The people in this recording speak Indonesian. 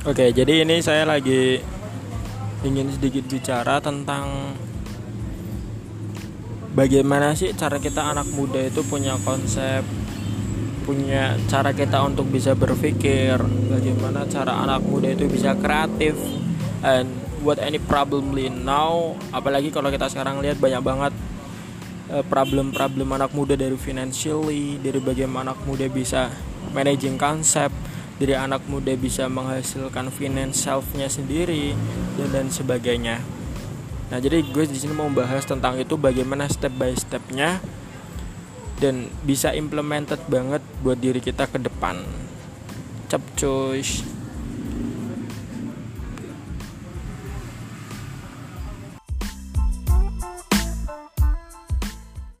Oke, jadi ini saya lagi ingin sedikit bicara tentang bagaimana sih cara kita anak muda itu punya konsep, punya cara kita untuk bisa berpikir, bagaimana cara anak muda itu bisa kreatif and what any problem now, apalagi kalau kita sekarang lihat banyak banget eh, problem-problem anak muda dari financially, dari bagaimana anak muda bisa managing konsep, dari anak muda bisa menghasilkan finance selfnya sendiri dan dan sebagainya. Nah jadi gue di sini mau bahas tentang itu bagaimana step by stepnya dan bisa implemented banget buat diri kita ke depan. Cap cuy.